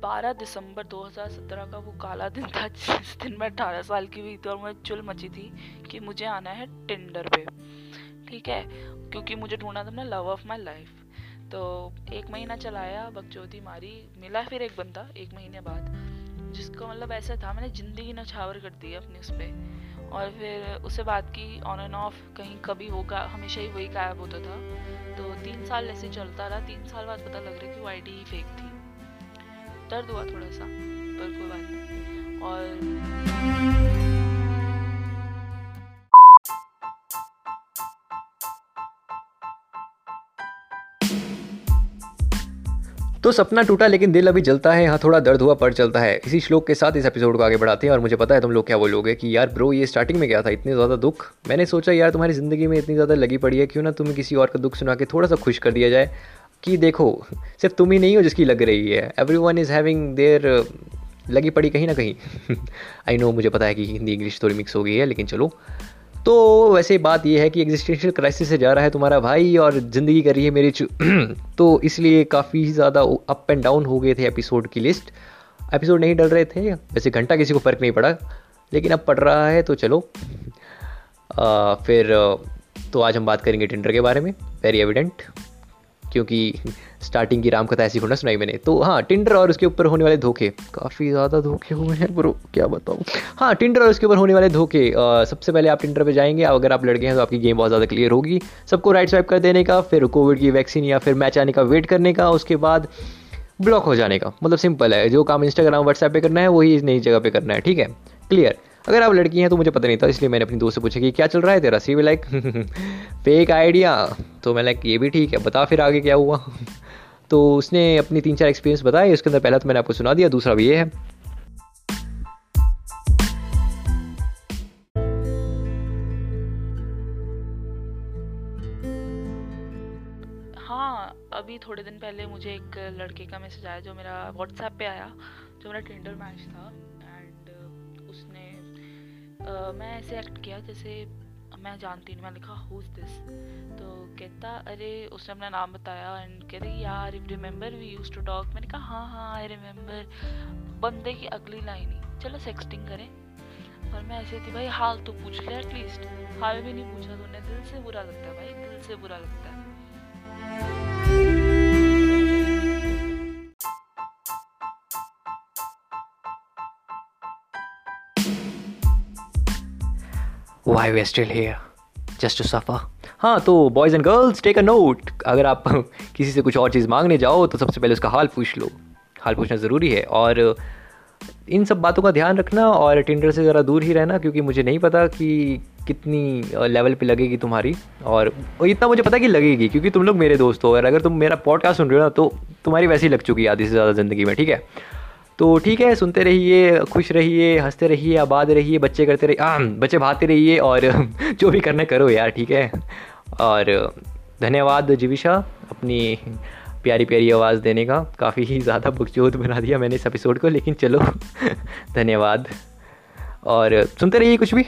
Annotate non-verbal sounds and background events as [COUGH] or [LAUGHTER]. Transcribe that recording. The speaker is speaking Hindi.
बारह दिसंबर 2017 का वो काला दिन था, जिस दिन मैं अठारह साल की हुई थी और मुझे चुल मची थी कि मुझे आना है टिंडर पे। ठीक है? क्योंकि मुझे ढूंढना था अपना लव ऑफ़ माई लाइफ तो एक महीना चलाया बकचोदी मारी, मिला फिर एक बंदा, एक महीने बाद, जिसका मतलब ऐसा था, मैंने ज़िंदगी नछावर कर दी अपनी उस पर और फिर उससे बात की ऑन एंड ऑफ़ कहीं कभी वो का हमेशा ही वही गायब होता था। तो तीन साल ऐसे चलता रहा, तीन साल बाद पता लग रहा कि वो आई ही फेक थी। दर्द हुआ थोड़ा सा पर कोई बात नहीं। और तो सपना टूटा लेकिन दिल अभी जलता है यहाँ थोड़ा दर्द हुआ, पर चलता है। इसी श्लोक के साथ इस एपिसोड को आगे बढ़ाते हैं और मुझे पता है तुम लोग क्या बोलोगे कि, यार ब्रो ये स्टार्टिंग में क्या था? इतने ज़्यादा दुख? मैंने सोचा, यार, तुम्हारी ज़िंदगी में इतनी ज़्यादा लगी पड़ी है, क्यों ना तुम्हें किसी और का दुख सुना के थोड़ा सा खुश कर दिया जाए? कि देखो सिर्फ़ तुम ही नहीं हो जिसकी लग रही है। Every one is having their लगी पड़ी कहीं ना कहीं। [LAUGHS] आई नो मुझे पता है कि हिंदी इंग्लिश थोड़ी मिक्स हो गई है लेकिन चलो। तो वैसे बात यह है कि एग्जिस्टेंशियल क्राइसिस से जा रहा है तुम्हारा भाई और ज़िंदगी कर रही है मेरी [CLEARS THROAT] तो इसलिए काफ़ी ज़्यादा अप एंड डाउन हो गए थे एपिसोड की लिस्ट एपिसोड नहीं डल रहे थे वैसे घंटा किसी को फ़र्क नहीं पड़ा लेकिन अब पड़ रहा है तो चलो। आ, फिर तो आज हम बात करेंगे टेंडर के बारे में। वेरी एविडेंट क्योंकि स्टार्टिंग की राम कथा ऐसी होना सुनाई मैंने। तो हाँ टिंडर और उसके ऊपर होने वाले धोखे। काफ़ी ज़्यादा धोखे हुए हैं ब्रो, क्या बताऊँ? हाँ टिंडर और उसके ऊपर होने वाले धोखे सबसे पहले आप टिंडर पे जाएँगे। अगर आप लड़के हैं तो आपकी गेम बहुत ज़्यादा क्लियर होगी। सबको राइट स्वाइप कर देने का, फिर कोविड की वैक्सीन या फिर मैच आने का वेट करने का, उसके बाद ब्लॉक हो जाने का। मतलब सिंपल है, जो काम इंस्टाग्राम व्हाट्सएप पे करना है, वही नई जगह पे करना है, ठीक है? क्लियर अगर आप लड़की हैं तो मुझे पता नहीं था, इसलिए मैंने अपनी दोस्त से पूछा कि क्या चल रहा है तेरा? सी भी लाइक फेक आइडिया तो मैं लाइक ये भी ठीक है, बता फिर आगे क्या हुआ। [LAUGHS] तो उसने अपनी तीन चार एक्सपीरियंस बताए, उसके अंदर पहला तो मैंने आपको सुना दिया, दूसरा भी ये है। हाँ अभी थोड़े दिन पहले मुझे एक लड़के का मैसेज आया जो मेरा व्हाट्सएप पे आया, जो मेरा टेंडर मैच था। मैं ऐसे एक्ट किया जैसे मैं जानती नहीं, मैं लिखा हुज दिस तो कहता, अरे, उसने अपना नाम बताया एंड कह रही, यार if remember we use to talk मैंने कहा हाँ हाँ आई रिमेंबर बंदे की अगली लाइन ही। चलो सेक्सटिंग करें। और मैं ऐसे थी, भाई, हाल तो पूछ लिया एटलीस्ट हाल भी नहीं पूछा तूने, दिल से बुरा लगता है भाई, दिल से बुरा लगता है। We are still here? Just to suffer. हाँ तो boys and girls take a note अगर आप [LAUGHS] किसी से कुछ और चीज़ मांगने जाओ तो सबसे पहले उसका हाल पूछ लो हाल पूछना ज़रूरी है और इन सब बातों का ध्यान रखना और टिंडर से ज़रा दूर ही रहना, क्योंकि मुझे नहीं पता कि कितनी लेवल पे लगेगी तुम्हारी और इतना मुझे पता कि लगेगी, क्योंकि तुम लोग मेरे दोस्त हो और अगर तुम मेरा पॉडकास्ट सुन रहे हो ना तो तुम्हारी वैसे लग चुकी है आधी से ज़्यादा ज़िंदगी में, ठीक है तो ठीक है, सुनते रहिए, खुश रहिए, हँसते रहिए, आबाद रहिए, बच्चे करते रहिए बच्चे भाते रहिए और [LAUGHS] जो भी करना करो यार, ठीक है। और धन्यवाद जीविशा अपनी प्यारी प्यारी आवाज़ देने का, काफ़ी ही ज़्यादा बकचोद बना दिया मैंने इस एपिसोड को, लेकिन चलो, [LAUGHS] धन्यवाद। और सुनते रहिए कुछ भी।